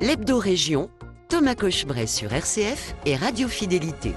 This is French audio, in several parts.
l'hebdo-région, Thomas Cochebray sur RCF et Radio Fidélité.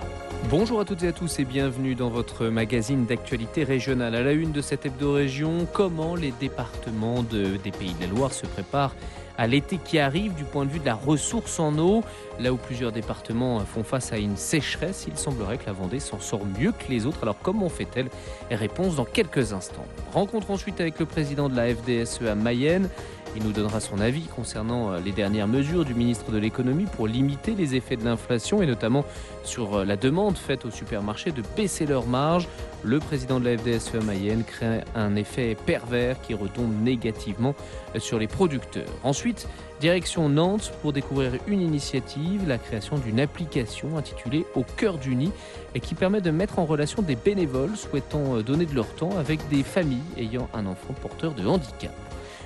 Bonjour à toutes et à tous et bienvenue dans votre magazine d'actualité régionale. À la une de cette hebdo-région, comment les départements des Pays de la Loire se préparent à l'été qui arrive du point de vue de la ressource en eau? Là où plusieurs départements font face à une sécheresse, il semblerait que la Vendée s'en sort mieux que les autres. Alors comment fait-elle? Réponse dans quelques instants. Rencontre ensuite avec le président de la FDSE à Mayenne. Il nous donnera son avis concernant euh, les dernières mesures du ministre de l'économie pour limiter les effets de l'inflation et notamment sur euh, la demande faite aux supermarchés de baisser leurs marges. Le président de la FDSE Mayenne crée un effet pervers qui retombe négativement euh, sur les producteurs. Ensuite, direction Nantes pour découvrir une initiative, la création d'une application intitulée Au cœur du nid et qui permet de mettre en relation des bénévoles souhaitant donner de leur temps avec des familles ayant un enfant porteur de handicap.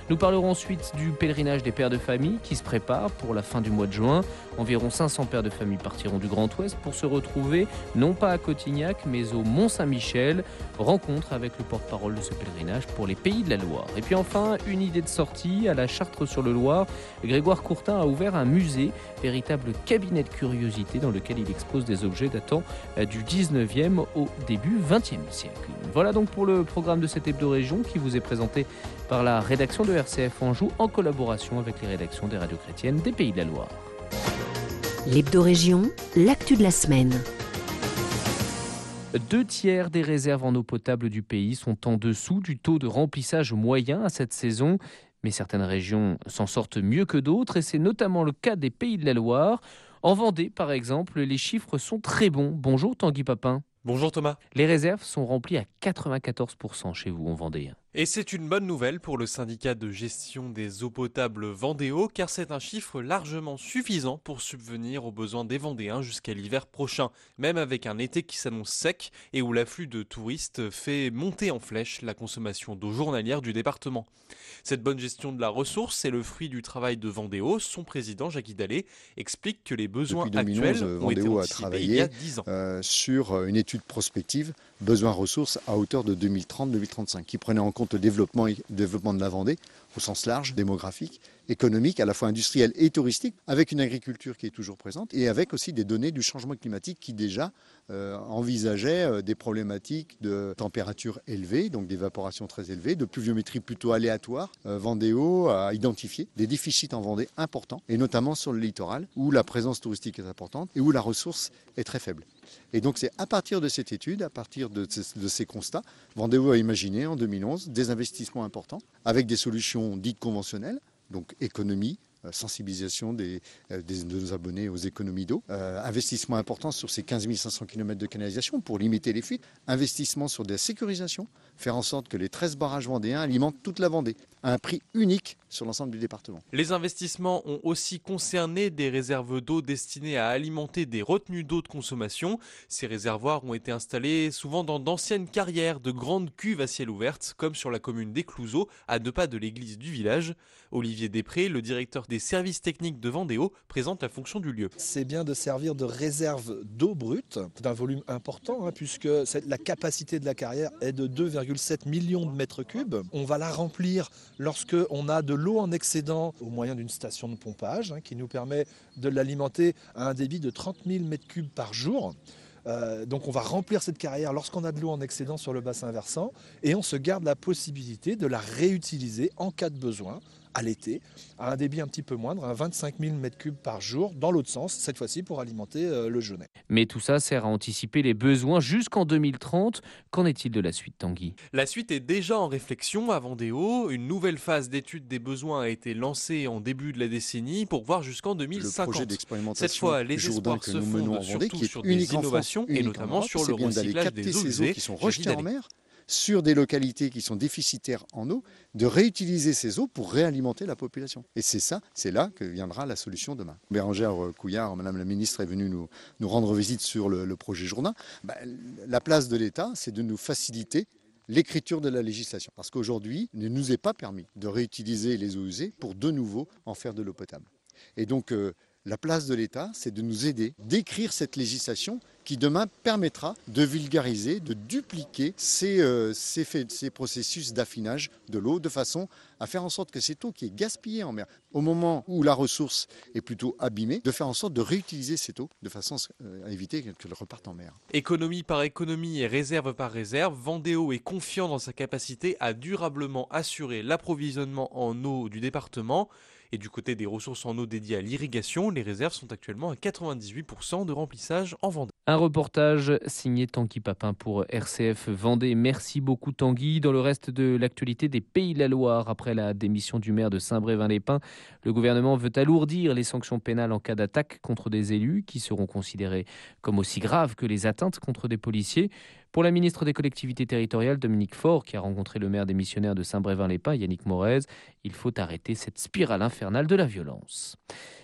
Nous parlerons ensuite du pèlerinage des pères de famille qui se prépare pour la fin du mois de juin. Environ 500 pères de famille partiront du Grand Ouest pour se retrouver non pas à Cotignac mais au Mont-Saint-Michel. Rencontre avec le porte-parole de ce pèlerinage pour les pays de la Loire. Et puis enfin, une idée de sortie à la Chartre-sur-le-Loir. Grégoire Courtin a ouvert un musée, véritable cabinet de curiosité dans lequel il expose des objets datant euh, du 19e au début 20e siècle. Voilà donc pour le programme de cette hebdo-région qui vous est présenté par la rédaction de RCF Anjou en collaboration avec les rédactions des radios chrétiennes des Pays de la Loire. L'hebdo-région, l'actu de la semaine. Deux tiers des réserves en eau potable du pays sont en dessous du taux de remplissage moyen à cette saison. Mais certaines régions s'en sortent mieux que d'autres et c'est notamment le cas des Pays de la Loire. En Vendée, par exemple, les chiffres sont très bons. Bonjour Tanguy Papin. Bonjour Thomas. Les réserves sont remplies à 94% chez vous en Vendée. Et c'est une bonne nouvelle pour le syndicat de gestion des eaux potables Vendéo, car c'est un chiffre largement suffisant pour subvenir aux besoins des Vendéens jusqu'à l'hiver prochain, même avec un été qui s'annonce sec et où l'afflux de touristes fait monter en flèche la consommation d'eau journalière du département. Cette bonne gestion de la ressource est le fruit du travail de Vendéo. Son président, Jacques Dallet, explique que les besoins actuels ont été anticipés il y a 10 ans. Euh, sur une étude prospective besoins ressources à hauteur de 2030-2035, qui prenait en compte le développement, développement de la Vendée au sens large, démographique, économique, à la fois industriel et touristique, avec une agriculture qui est toujours présente et avec aussi des données du changement climatique qui déjà euh, envisageaient euh, des problématiques de température élevée, donc d'évaporation très élevée, de pluviométrie plutôt aléatoire. Euh, Vendéo a identifié des déficits en Vendée importants, et notamment sur le littoral, où la présence touristique est importante et où la ressource est très faible. Et donc c'est à partir de cette étude, à partir de, ces constats, Vendéo a imaginé en 2011 des investissements importants avec des solutions dites conventionnelles, donc économie, euh, sensibilisation des, euh, des, de nos abonnés aux économies d'eau, euh, investissement important sur ces 15 500 km de canalisation pour limiter les fuites, investissement sur des sécurisations, faire en sorte que les 13 barrages vendéens alimentent toute la Vendée à un prix unique sur l'ensemble du département. Les investissements ont aussi concerné des réserves d'eau destinées à alimenter des retenues d'eau de consommation. Ces réservoirs ont été installés souvent dans d'anciennes carrières de grandes cuves à ciel ouvert, comme sur la commune d'Éclouseau, à deux pas de l'église du village. Olivier Després, le directeur des services techniques de Vendéo, présente la fonction du lieu. C'est bien de servir de réserve d'eau brute d'un volume important, hein, puisque la capacité de la carrière est de 2,7 millions de mètres cubes. On va la remplir lorsque on a de l'eau en excédent au moyen d'une station de pompage hein, qui nous permet de l'alimenter à un débit de 30 000 mètres cubes par jour. Euh, donc on va remplir cette carrière lorsqu'on a de l'eau en excédent sur le bassin versant et on se garde la possibilité de la réutiliser en cas de besoin à l'été, à un débit un petit peu moindre, à 25 000 m3 par jour, dans l'autre sens, cette fois-ci pour alimenter euh, le Genet. Mais tout ça sert à anticiper les besoins jusqu'en 2030. Qu'en est-il de la suite, Tanguy? La suite est déjà en réflexion à Vendéo. Une nouvelle phase d'étude des besoins a été lancée en début de la décennie pour voir jusqu'en 2050. Cette fois, les espoirs se fondent surtout sur des innovations et notamment sur le recyclage des eaux usées qui sont rejetées en mer sur des localités qui sont déficitaires en eau, de réutiliser ces eaux pour réalimenter la population. Et c'est ça, c'est là que viendra la solution demain. Bérangère Couillard, Madame la Ministre, est venue nous, rendre visite sur le, projet Jourdain. Ben, la place de l'État, c'est de nous faciliter l'écriture de la législation. Parce qu'aujourd'hui, il ne nous est pas permis de réutiliser les eaux usées pour de nouveau en faire de l'eau potable. Et donc, euh, la place de l'État, c'est de nous aider d'écrire cette législation qui demain permettra de vulgariser, de dupliquer ces, euh, ces, ces processus d'affinage de l'eau de façon à faire en sorte que cette eau qui est gaspillée en mer, au moment où la ressource est plutôt abîmée, de faire en sorte de réutiliser cette eau de façon à éviter qu'elle reparte en mer. Économie par économie et réserve par réserve, Vendéo est confiant dans sa capacité à durablement assurer l'approvisionnement en eau du département. Et du côté des ressources en eau dédiées à l'irrigation, les réserves sont actuellement à 98% de remplissage en Vendée. Un reportage signé Tanguy Papin pour RCF Vendée. Merci beaucoup Tanguy. Dans le reste de l'actualité des Pays de la Loire, après la démission du maire de Saint-Brévin-les-Pins, le gouvernement veut alourdir les sanctions pénales en cas d'attaque contre des élus qui seront considérés comme aussi graves que les atteintes contre des policiers. Pour la ministre des collectivités territoriales, Dominique Faure, qui a rencontré le maire des missionnaires de Saint-Brévin-les-Pins, Yannick Morez, il faut arrêter cette spirale infernale de la violence.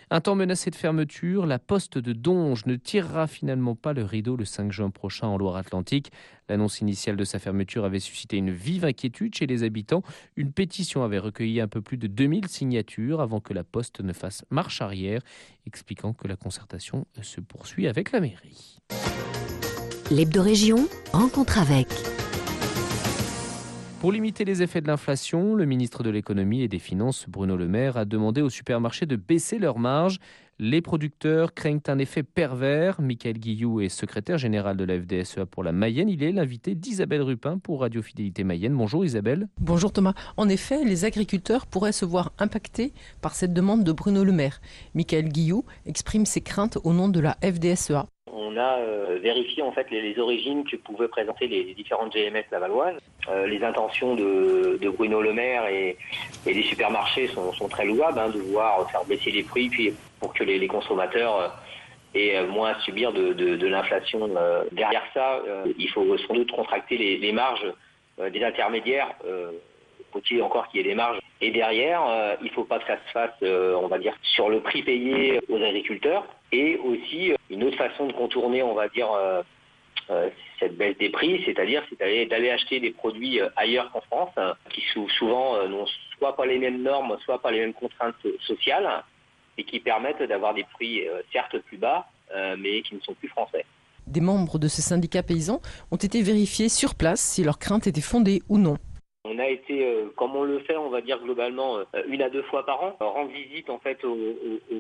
Un temps menacé de fermeture, la poste de Donge ne tirera finalement pas le rideau le 5 juin prochain en Loire-Atlantique. L'annonce initiale de sa fermeture avait suscité une vive inquiétude chez les habitants. Une pétition avait recueilli un peu plus de 2000 signatures avant que la poste ne fasse marche arrière, expliquant que la concertation se poursuit avec la mairie. L'hebdo-région rencontre avec. Pour limiter les effets de l'inflation, le ministre de l'économie et des finances, Bruno Le Maire, a demandé aux supermarchés de baisser leurs marges. Les producteurs craignent un effet pervers. Michael Guillou est secrétaire général de la FDSEA pour la Mayenne. Il est l'invité d'Isabelle Rupin pour Radio Fidélité Mayenne. Bonjour Isabelle. Bonjour Thomas. En effet, les agriculteurs pourraient se voir impactés par cette demande de Bruno Le Maire. Michael Guillou exprime ses craintes au nom de la FDSEA on a euh, vérifié en fait les, origines que pouvaient présenter les, différentes GMS lavalloises. Euh, les intentions de, Bruno Le Maire et, des supermarchés sont, très louables, hein, de vouloir faire baisser les prix puis pour que les, consommateurs euh, aient moins à subir de, l'inflation. derrière ça, il faut sans doute contracter les, marges des intermédiaires. Faut-il encore qu'il y ait des marges. Et derrière, il ne faut pas que ça se fasse, on va dire, sur le prix payé aux agriculteurs. Et aussi, euh, une autre façon de contourner, on va dire, euh, euh, cette baisse des prix, c'est-à-dire c'est d'aller acheter des produits ailleurs qu'en France, hein, qui souvent n'ont soit pas les mêmes normes, soit pas les mêmes contraintes sociales, et qui permettent d'avoir des prix certes plus bas, mais qui ne sont plus français. Des membres de ce syndicat paysan ont été vérifiés sur place si leurs craintes étaient fondées ou non. On a été, euh, on le fait, on va dire globalement, euh, une à deux fois par an, rendre visite en fait aux,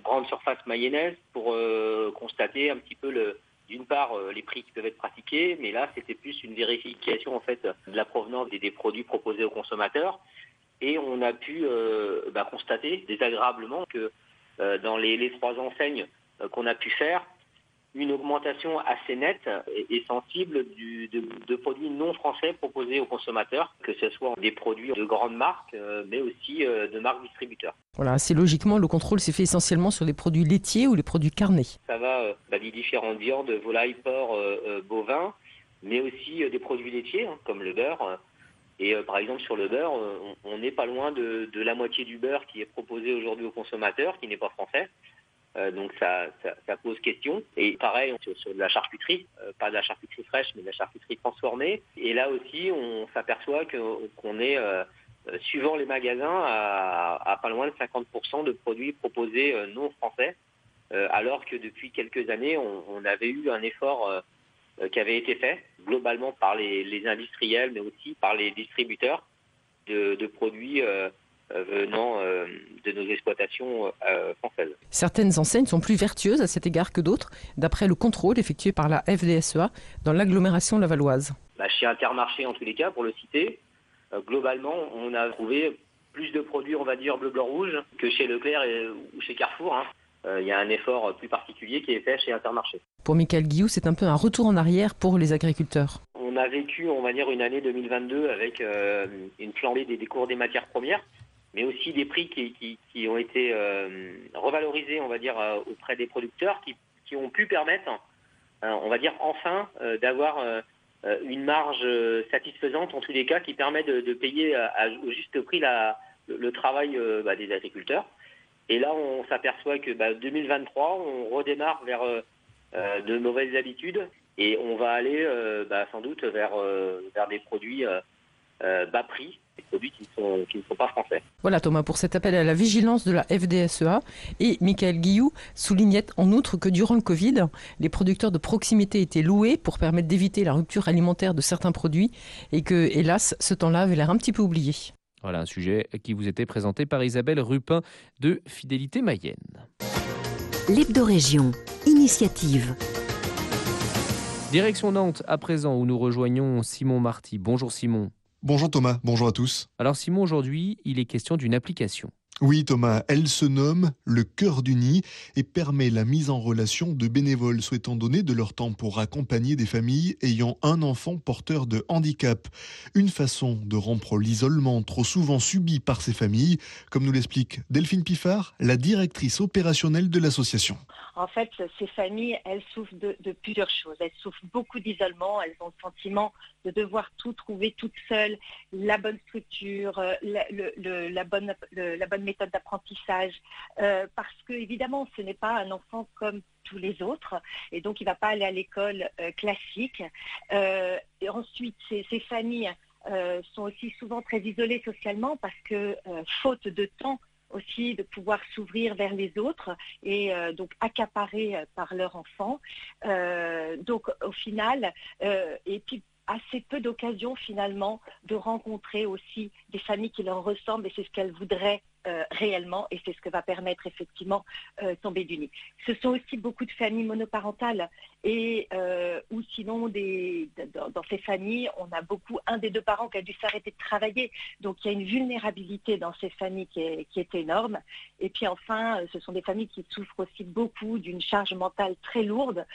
grandes surfaces mayonnaises pour euh, constater un petit peu d'une part les prix qui peuvent être pratiqués, mais là c'était plus une vérification en fait de la provenance des, produits proposés aux consommateurs. Et on a pu bah, constater désagréablement que dans les trois enseignes qu'on a pu faire, une augmentation assez nette et sensible de, produits non français proposés aux consommateurs, que ce soit des produits de grandes marques, euh, mais aussi euh, de marques distributeurs. Voilà, c'est logiquement, le contrôle s'est fait essentiellement sur les produits laitiers ou les produits carnés. Ça va euh, bah, des différentes viandes, volailles, porc, bovins, mais aussi des produits laitiers, hein, comme le beurre. Et par exemple, sur le beurre, on n'est pas loin de, de la moitié du beurre qui est proposé aujourd'hui aux consommateurs, qui n'est pas français. Euh, donc ça, ça, pose question. Et pareil sur, de la charcuterie, euh, pas de la charcuterie fraîche, mais de la charcuterie transformée. Et là aussi, on s'aperçoit qu'on est, euh, suivant les magasins, à, pas loin de 50% de produits proposés non français, alors que depuis quelques années, on, avait eu un effort qui avait été fait globalement par les, industriels, mais aussi par les distributeurs de, produits venant euh, de nos exploitations euh, françaises. Certaines enseignes sont plus vertueuses à cet égard que d'autres, d'après le contrôle effectué par la FDSEA dans l'agglomération lavalloise. Bah, chez Intermarché, en tous les cas, pour le citer, globalement, on a trouvé plus de produits, on va dire, bleu, blanc, rouge que chez Leclerc ou chez Carrefour. Hein. Il y a un effort plus particulier qui est fait chez Intermarché. Pour Michael Guillou, c'est un peu un retour en arrière pour les agriculteurs. On a vécu, on va dire, une année 2022 avec une flambée des cours des matières premières mais aussi des prix qui, qui, ont été euh, revalorisés, on va dire, euh, auprès des producteurs, qui, qui ont pu permettre, euh, on va dire, enfin, d'avoir une marge satisfaisante, en tous les cas, qui permet de, de payer au juste prix la, le, travail bah, des agriculteurs. Et là, on s'aperçoit que bah, 2023, on redémarre vers de mauvaises habitudes et on va aller bah, sans doute vers, vers des produits bas prix des produits qui, qui, ne sont pas français. Voilà Thomas, pour cet appel à la vigilance de la FDSEA. Et Michael Guillou soulignait en outre que durant le Covid, les producteurs de proximité étaient loués pour permettre d'éviter la rupture alimentaire de certains produits et que, hélas, ce temps-là avait l'air un petit peu oublié. Voilà un sujet qui vous était présenté par Isabelle Rupin de Fidélité Mayenne. L'hebdo-région, initiative. Direction Nantes à présent où nous rejoignons Simon Marty. Bonjour Simon. Bonjour Thomas, bonjour à tous. Alors Simon, aujourd'hui, il est question d'une application. Oui Thomas, elle se nomme le cœur du nid et permet la mise en relation de bénévoles souhaitant donner de leur temps pour accompagner des familles ayant un enfant porteur de handicap. Une façon de rompre l'isolement trop souvent subi par ces familles, comme nous l'explique Delphine Piffard, la directrice opérationnelle de l'association. En fait, ces familles, elles souffrent de, plusieurs choses. Elles souffrent beaucoup d'isolement, elles ont le sentiment de devoir tout trouver toutes seules, la bonne structure, euh, la, bonne, la bonne méthode d'apprentissage, euh, parce que évidemment, ce n'est pas un enfant comme tous les autres, et donc il ne va pas aller à l'école euh, classique. et ensuite, ces, familles sont aussi souvent très isolées socialement parce que, faute de temps, aussi de pouvoir s'ouvrir vers les autres et euh, donc accaparés euh, par leur enfant. Euh, donc au final, et puis assez peu d'occasions finalement de rencontrer aussi des familles qui leur ressemblent et c'est ce qu'elles voudraient euh, réellement et c'est ce que va permettre effectivement euh, tomber du nid. Ce sont aussi beaucoup de familles monoparentales et euh, ou sinon dans, ces familles, on a beaucoup un des deux parents qui a dû s'arrêter de travailler. Donc il y a une vulnérabilité dans ces familles qui est, qui est énorme. Et puis enfin, ce sont des familles qui souffrent aussi beaucoup d'une charge mentale très lourde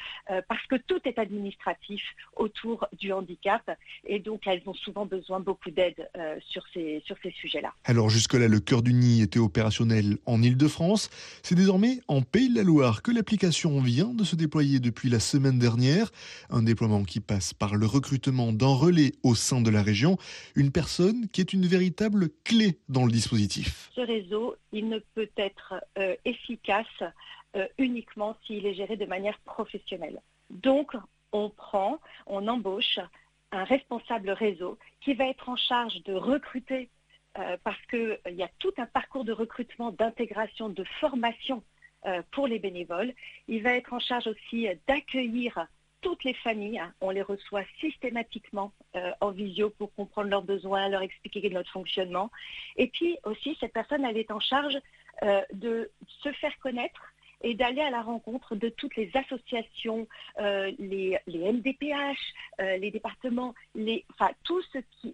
parce que tout est administratif autour du handicap et donc elles ont souvent besoin beaucoup d'aide sur ces, sur ces sujets-là. Alors jusque-là, le cœur du nid était opérationnel en Ile-de-France. C'est désormais en Pays de la Loire que l'application vient de se déployer depuis la semaine dernière. Un déploiement qui passe par le recrutement d'un relais au sein de la région, une personne qui est une véritable clé dans le dispositif. Ce réseau, il ne peut être euh, efficace euh, uniquement s'il est géré de manière professionnelle. Donc, on prend, on embauche un responsable réseau qui va être en charge de recruter euh, parce qu'il euh, y a tout un parcours de recrutement, d'intégration, de formation euh, pour les bénévoles. Il va être en charge aussi d'accueillir toutes les familles. Hein. On les reçoit systématiquement en visio pour comprendre leurs besoins, leur expliquer notre fonctionnement. Et puis aussi, cette personne, elle est en charge de se faire connaître et d'aller à la rencontre de toutes les associations, les, les, MDPH, les départements, enfin tout ce qui,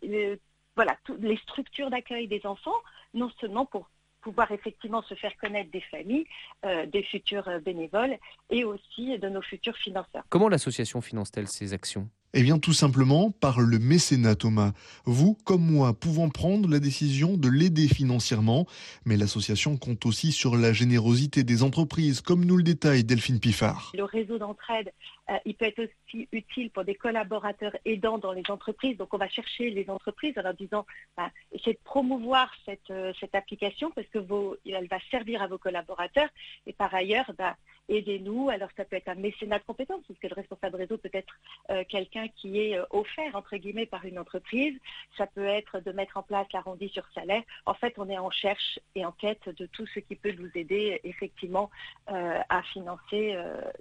voilà, toutes les structures d'accueil des enfants, non seulement pour pouvoir effectivement se faire connaître des familles, euh, des futurs euh, bénévoles et aussi de nos futurs financeurs. Comment l'association finance-t-elle ces actions? Eh bien, tout simplement par le mécénat, Thomas. Vous, comme moi, pouvons prendre la décision de l'aider financièrement, mais l'association compte aussi sur la générosité des entreprises, comme nous le détaille Delphine Piffard. Le réseau d'entraide, euh, il peut être aussi utile pour des collaborateurs aidants dans les entreprises. Donc, on va chercher les entreprises en leur disant, bah, essayez de promouvoir cette, euh, cette application parce que elle va servir à vos collaborateurs. Et par ailleurs, bah, aidez-nous. Alors, ça peut être un mécénat de compétences, parce que le responsable réseau peut être euh, quelqu'un qui est offert, entre guillemets, par une entreprise. Ça peut être de mettre en place l'arrondi sur salaire. En fait, on est en cherche et en quête de tout ce qui peut nous aider, effectivement, à financer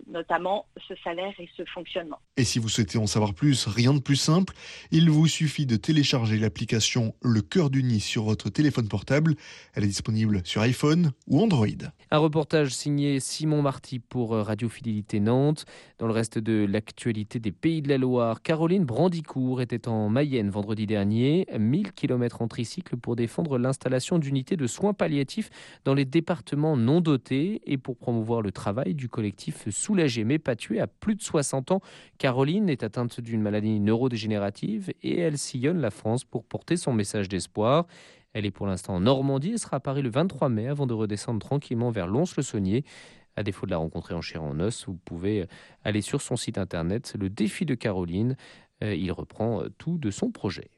notamment ce salaire et ce fonctionnement. Et si vous souhaitez en savoir plus, rien de plus simple, il vous suffit de télécharger l'application Le Cœur du Nid sur votre téléphone portable. Elle est disponible sur iPhone ou Android. Un reportage signé Simon Marty pour Radio Fidélité Nantes. Dans le reste de l'actualité des Pays de la Loire, Caroline Brandicourt était en Mayenne vendredi dernier. 1000 km en tricycle pour défendre l'installation d'unités de soins palliatifs dans les départements non dotés et pour promouvoir le travail du collectif Soulagé mais pas tué à plus de 60 ans. Caroline est atteinte d'une maladie neurodégénérative et elle sillonne la France pour porter son message d'espoir. Elle est pour l'instant en Normandie et sera à Paris le 23 mai avant de redescendre tranquillement vers Lons-le-Saunier. À défaut de la rencontrer en chair en os, vous pouvez aller sur son site internet, le défi de Caroline. Euh, il reprend euh, tout de son projet.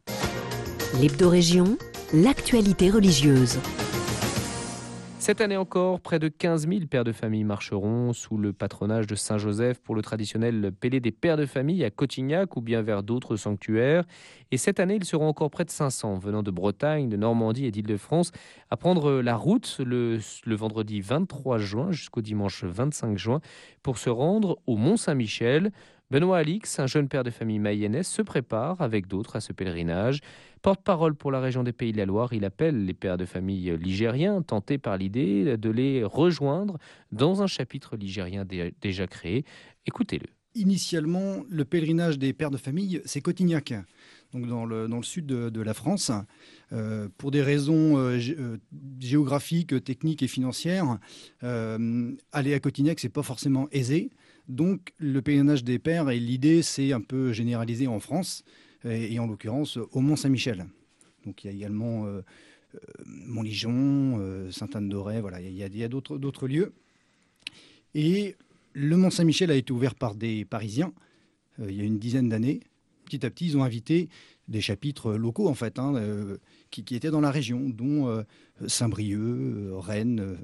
L'hebdo-région, l'actualité religieuse. Cette année encore, près de 15 000 pères de famille marcheront sous le patronage de Saint-Joseph pour le traditionnel Pélé des pères de famille à Cotignac ou bien vers d'autres sanctuaires. Et cette année, ils seront encore près de 500 venant de Bretagne, de Normandie et d'Île-de-France à prendre la route le, le vendredi 23 juin jusqu'au dimanche 25 juin pour se rendre au Mont-Saint-Michel. Benoît Alix, un jeune père de famille mayennais, se prépare avec d'autres à ce pèlerinage. Porte-parole pour la région des Pays de la Loire, il appelle les pères de famille ligériens tentés par l'idée de les rejoindre dans un chapitre ligérien déjà créé. Écoutez-le. Initialement, le pèlerinage des pères de famille, c'est Cotignac, donc dans le, dans le sud de, la France. Euh, pour des raisons euh, euh, géographiques, techniques et financières, aller à Cotignac, c'est pas forcément aisé. Donc le pèlerinage des pères, et l'idée, c'est un peu généralisé en France, et, en l'occurrence au Mont-Saint-Michel. Donc il y a également Montligeon, Sainte-Anne-d'Auray, voilà, il y a, d'autres lieux. Et le Mont-Saint-Michel a été ouvert par des Parisiens il y a une dizaine d'années. Petit à petit, ils ont invité des chapitres locaux, en fait, hein, qui, étaient dans la région, dont Saint-Brieuc, Rennes,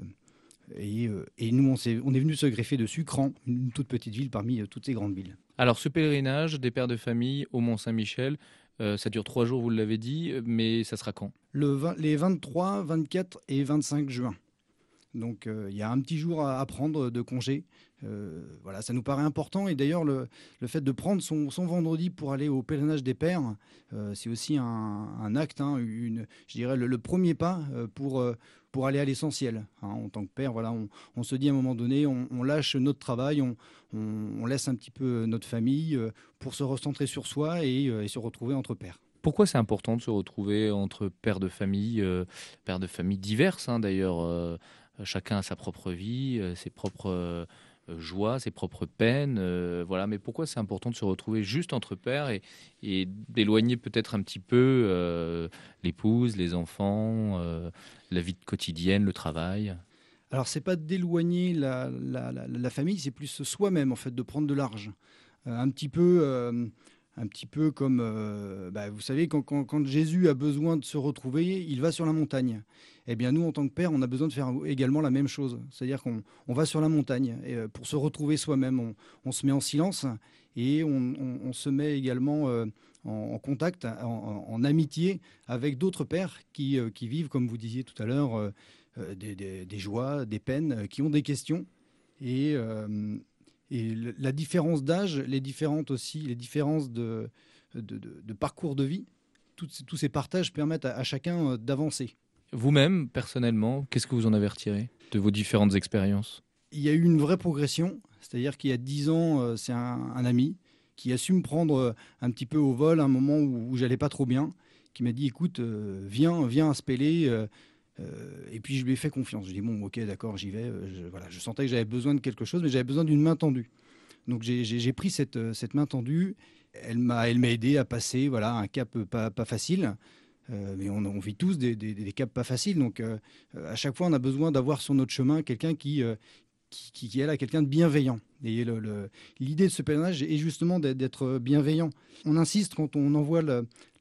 euh, et, nous, on, est, on est venu se greffer dessus, Cran, une toute petite ville parmi euh, toutes ces grandes villes. Alors, ce pèlerinage des pères de famille au Mont-Saint-Michel, euh, ça dure trois jours, vous l'avez dit, mais ça sera quand? Le Les 23, 24 et 25 juin. Donc il y a un petit jour à, prendre de congé. voilà, ça nous paraît important. Et d'ailleurs, le, fait de prendre son, vendredi pour aller au pèlerinage des pères, c'est aussi un, acte, hein, une, je dirais le, le premier pas pour, pour aller à l'essentiel. Hein, en tant que père, voilà, on, se dit à un moment donné, on, lâche notre travail, on, laisse un petit peu notre famille euh, pour se recentrer sur soi euh, et, se retrouver entre pères. Pourquoi c'est important de se retrouver entre pères de famille, euh, pères de famille diverses hein, d'ailleurs Chacun a sa propre vie, ses propres euh, joie, ses propres peines. Euh, voilà. Mais pourquoi c'est important de se retrouver juste entre pères et, d'éloigner peut-être un petit peu euh, l'épouse, les enfants, la vie quotidienne, le travail? Alors, c'est pas d'éloigner la, famille, c'est plus soi-même, en fait, de prendre de large. un petit peu un petit peu comme, euh, bah, vous savez, quand, Jésus a besoin de se retrouver, il va sur la montagne. Eh bien, nous, en tant que père, on a besoin de faire également la même chose. C'est-à-dire qu'on va sur la montagne et, euh, pour se retrouver soi-même. On, se met en silence et on, se met également euh, en, contact, en, amitié avec d'autres pères qui, vivent, comme vous disiez tout à l'heure, des, des, joies, des peines, qui ont des questions. Et, et la différence d'âge, les différentes aussi, les différences de, de, parcours de vie, tous ces partages permettent à, chacun euh, d'avancer. Vous-même, personnellement, qu'est-ce que vous en avez retiré de vos différentes expériences? Il y a eu une vraie progression, c'est-à-dire qu'il y a dix ans, euh, c'est un, ami qui a su me prendre euh, un petit peu au vol à un moment où, j'allais pas trop bien, qui m'a dit écoute, viens, viens à Spélé, euh, et puis je lui ai fait confiance. Je dis bon, ok, d'accord, j'y vais. Euh, je, voilà, je sentais que j'avais besoin de quelque chose, mais j'avais besoin d'une main tendue. Donc j'ai pris cette, euh, cette, main tendue. Elle m'a aidé à passer voilà, un cap pas, facile. mais on, on, vit tous des, des, caps pas faciles. Donc à chaque fois, on a besoin d'avoir sur notre chemin quelqu'un qui, qui, qui, est là, quelqu'un de bienveillant. Et l'idée de ce pèlerinage est justement d'être bienveillant. On insiste quand on envoie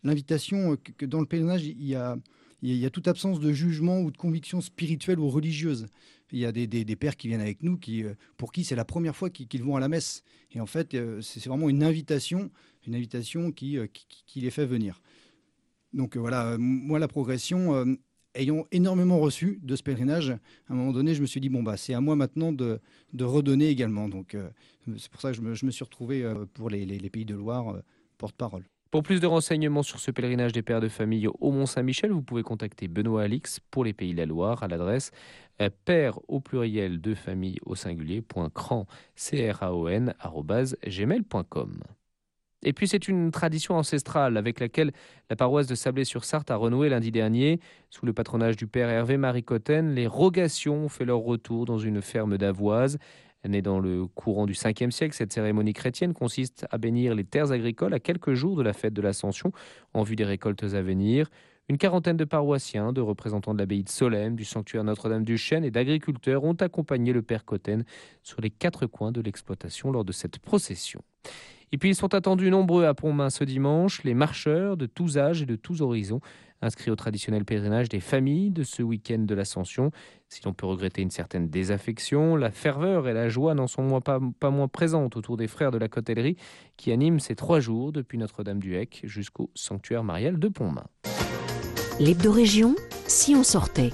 l'invitation que dans le pèlerinage, il y a il y a toute absence de jugement ou de conviction spirituelle ou religieuse. Il y a des, pères qui viennent avec nous euh, pour qui c'est la première fois qu'ils vont à la messe. Et en fait, euh, c'est vraiment une invitation, une invitation euh, qui, qui, les fait venir. Donc voilà, moi, la progression, ayant énormément reçu de ce pèlerinage, à un moment donné, je me suis dit, bon, bah, c'est à moi maintenant de, redonner également. Donc c'est pour ça que je me, suis retrouvé pour les Pays de Loire porte-parole. Pour plus de renseignements sur ce pèlerinage des pères de famille au Mont-Saint-Michel, vous pouvez contacter Benoît Alix pour les Pays de la Loire à l'adresse euh, père au pluriel de famille au singulier gmail.com. Et puis c'est une tradition ancestrale avec laquelle la paroisse de Sablé-sur-Sarthe a renoué lundi dernier. Sous le patronage du père Hervé Marie Cotten, les rogations ont fait leur retour dans une ferme d'Avoise. Née dans le courant du 5e siècle, cette cérémonie chrétienne consiste à bénir les terres agricoles à quelques jours de la fête de l'Ascension en vue des récoltes à venir. Une quarantaine de paroissiens, de représentants de l'abbaye de Solesmes, du sanctuaire Notre-Dame-du-Chêne et d'agriculteurs ont accompagné le Père Cotten sur les quatre coins de l'exploitation lors de cette procession. Et puis ils sont attendus nombreux à Pontmain ce dimanche, les marcheurs de tous âges et de tous horizons inscrit au traditionnel pèlerinage des familles de ce week-end de l'Ascension. Si l'on peut regretter une certaine désaffection, la ferveur et la joie n'en sont pas, pas, moins présentes autour des frères de la Cotellerie qui animent ces trois jours depuis Notre-Dame-du-Hec jusqu'au sanctuaire marial de Pontmain. L'hebdo-région, si on sortait.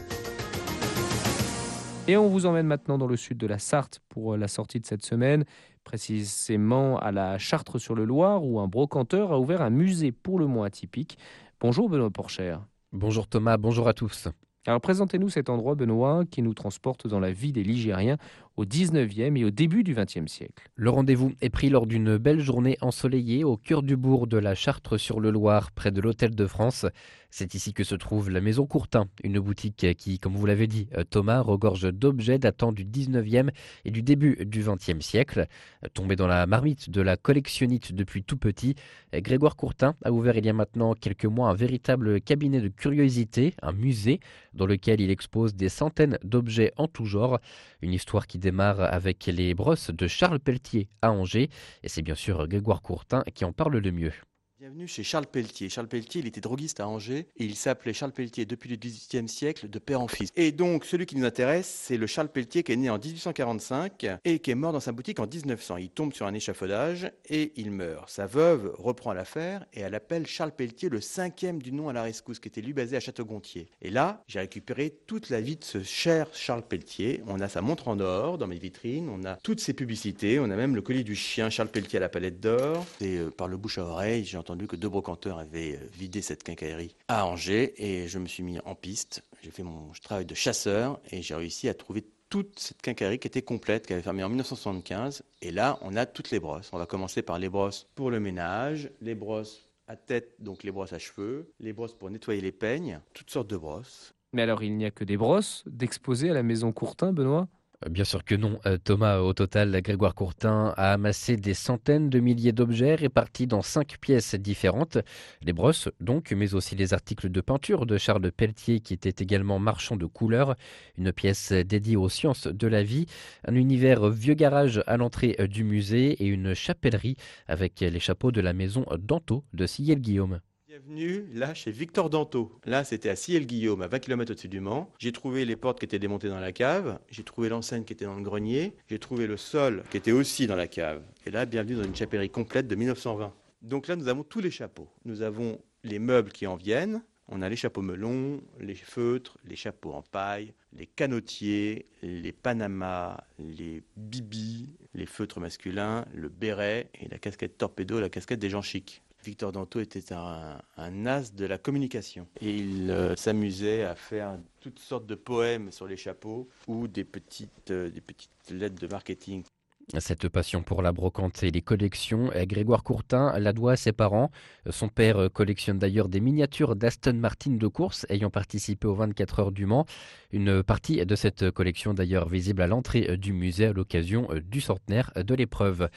Et on vous emmène maintenant dans le sud de la Sarthe pour la sortie de cette semaine. précisément à la Chartre-sur-le-Loir, où un brocanteur a ouvert un musée pour le moins atypique. Bonjour Benoît Porcher. Bonjour Thomas, bonjour à tous. Alors présentez-nous cet endroit, Benoît, qui nous transporte dans la vie des Ligériens au 19e et au début du 20e siècle. Le rendez-vous est pris lors d'une belle journée ensoleillée au cœur du bourg de la Chartre-sur-le-Loir, près de l'Hôtel de France. C'est ici que se trouve la Maison Courtin, une boutique qui, comme vous l'avez dit, euh, Thomas, regorge d'objets datant du 19e et du début du 20e siècle. Tombé dans la marmite de la collectionnite depuis tout petit, Grégoire Courtin a ouvert il y a maintenant quelques mois un véritable cabinet de curiosité, un musée, dans lequel il expose des centaines d'objets en tout genre. Une histoire qui démarre avec les brosses de Charles Pelletier à Angers. Et c'est bien sûr Grégoire Courtin qui en parle le mieux. Bienvenue chez Charles Pelletier. Charles Pelletier, il était droguiste à Angers et il s'appelait Charles Pelletier depuis le XVIIIe siècle de père en fils. Et donc, celui qui nous intéresse, c'est le Charles Pelletier qui est né en 1845 et qui est mort dans sa boutique en 1900. Il tombe sur un échafaudage et il meurt. Sa veuve reprend l'affaire et elle appelle Charles Pelletier le cinquième du nom à la rescousse, qui était lui basé à Château-Gontier. Et là, j'ai récupéré toute la vie de ce cher Charles Pelletier. On a sa montre en or dans mes vitrines, on a toutes ses publicités, on a même le colis du chien Charles Pelletier à la palette d'or. Et euh, par le bouche à oreille, j'ai entendu que deux brocanteurs avaient euh, vidé cette quincaillerie à Angers et je me suis mis en piste. J'ai fait mon travail de chasseur et j'ai réussi à trouver toute cette quincaillerie qui était complète, qui avait fermé en 1975. Et là, on a toutes les brosses. On va commencer par les brosses pour le ménage, les brosses à tête, donc les brosses à cheveux, les brosses pour nettoyer les peignes, toutes sortes de brosses. Mais alors, il n'y a que des brosses d'exposer à la maison Courtin, Benoît? Bien sûr que non. Euh, Thomas, au total, Grégoire Courtin a amassé des centaines de milliers d'objets répartis dans cinq pièces différentes. Les brosses, donc, mais aussi les articles de peinture de Charles Pelletier, qui était également marchand de couleurs. Une pièce dédiée aux sciences de la vie. Un univers vieux garage à l'entrée euh, du musée et une chapellerie avec les chapeaux de la maison Danto de Sillel-Guillaume. Bienvenue là chez Victor Danto. Là, c'était à Ciel-Guillaume, à 20 km au-dessus du Mans. J'ai trouvé les portes qui étaient démontées dans la cave. J'ai trouvé l'enseigne qui était dans le grenier. J'ai trouvé le sol qui était aussi dans la cave. Et là, bienvenue dans une chapellerie complète de 1920. Donc là, nous avons tous les chapeaux. Nous avons les meubles qui en viennent. On a les chapeaux melons, les feutres, les chapeaux en paille, les canotiers, les panamas, les bibis, les feutres masculins, le béret et la casquette torpedo, la casquette des gens chics. Victor Danto était un, as de la communication. Et il euh, s'amusait à faire toutes sortes de poèmes sur les chapeaux ou des petites, euh, des petites lettres de marketing. Cette passion pour la brocante et les collections, Grégoire Courtin la doit à ses parents. Son père collectionne d'ailleurs des miniatures d'Aston Martin de course ayant participé aux 24 heures du Mans. Une partie de cette collection d'ailleurs visible à l'entrée du musée à l'occasion du centenaire de l'épreuve.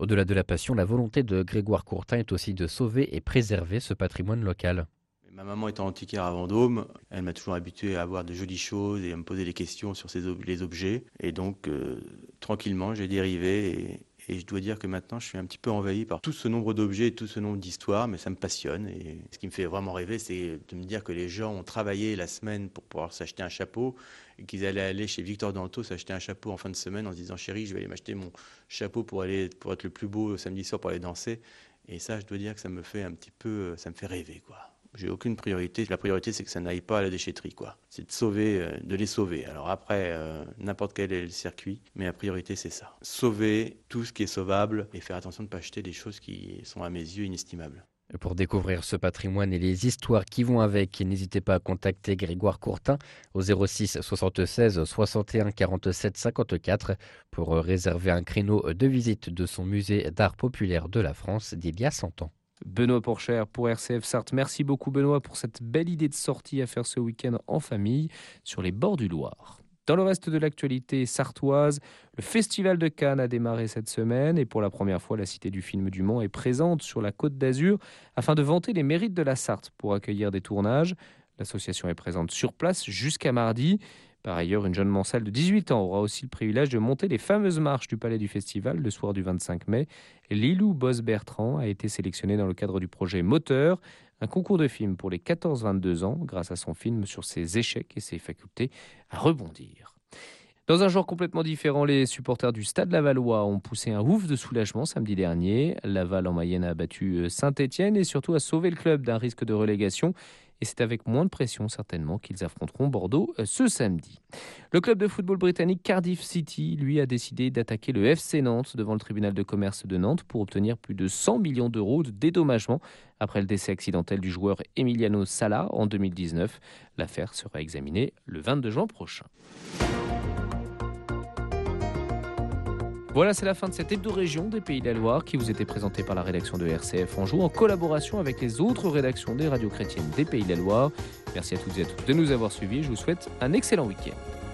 Au-delà de la passion, la volonté de Grégoire Courtin est aussi de sauver et préserver ce patrimoine local. Ma maman étant antiquaire à Vendôme, elle m'a toujours habitué à avoir de jolies choses et à me poser des questions sur les objets. Et donc, euh, tranquillement, j'ai dérivé et, je dois dire que maintenant, je suis un petit peu envahi par tout ce nombre d'objets et tout ce nombre d'histoires, mais ça me passionne. Et ce qui me fait vraiment rêver, c'est de me dire que les gens ont travaillé la semaine pour pouvoir s'acheter un chapeau et qu'ils allaient aller chez Victor Danto s'acheter un chapeau en fin de semaine en se disant chérie, je vais aller m'acheter mon chapeau pour aller pour être le plus beau samedi soir pour aller danser. Et ça, je dois dire que ça me fait un petit peu, ça me fait rêver, quoi. J'ai aucune priorité. La priorité, c'est que ça n'aille pas à la déchetterie, quoi. C'est de sauver, euh, de les sauver. Alors après, euh, n'importe quel est le circuit, mais la priorité, c'est ça. Sauver tout ce qui est sauvable et faire attention de ne pas acheter des choses qui sont à mes yeux inestimables. Pour découvrir ce patrimoine et les histoires qui vont avec, n'hésitez pas à contacter Grégoire Courtin au 06 76 61 47 54 pour réserver un créneau de visite de son musée d'art populaire de la France d'il y a 100 ans. Benoît Porcher pour RCF Sarthe. Merci beaucoup Benoît pour cette belle idée de sortie à faire ce week-end en famille sur les bords du Loir. Dans le reste de l'actualité sartoise, le Festival de Cannes a démarré cette semaine et pour la première fois, la Cité du film du Mans est présente sur la côte d'Azur afin de vanter les mérites de la Sarthe pour accueillir des tournages. L'association est présente sur place jusqu'à mardi. Par ailleurs, une jeune mancelle de 18 ans aura aussi le privilège de monter les fameuses marches du Palais du Festival le soir du 25 mai. Lilou Boss-Bertrand a été sélectionnée dans le cadre du projet Moteur, un concours de films pour les 14-22 ans, grâce à son film sur ses échecs et ses facultés à rebondir. Dans un genre complètement différent, les supporters du Stade Lavallois ont poussé un ouf de soulagement samedi dernier. Laval en Mayenne a battu Saint-Étienne et surtout a sauvé le club d'un risque de relégation et c'est avec moins de pression certainement qu'ils affronteront Bordeaux euh, ce samedi. Le club de football britannique Cardiff City, lui, a décidé d'attaquer le FC Nantes devant le tribunal de commerce de Nantes pour obtenir plus de 100 millions d'euros de dédommagement après le décès accidentel du joueur Emiliano Sala en 2019. L'affaire sera examinée le 22 juin prochain. Voilà, c'est la fin de cette hebdo-région des Pays de la Loire qui vous était présentée par la rédaction de RCF Anjou en collaboration avec les autres rédactions des radios chrétiennes des Pays de la Loire. Merci à toutes et à tous de nous avoir suivis. Je vous souhaite un excellent week-end.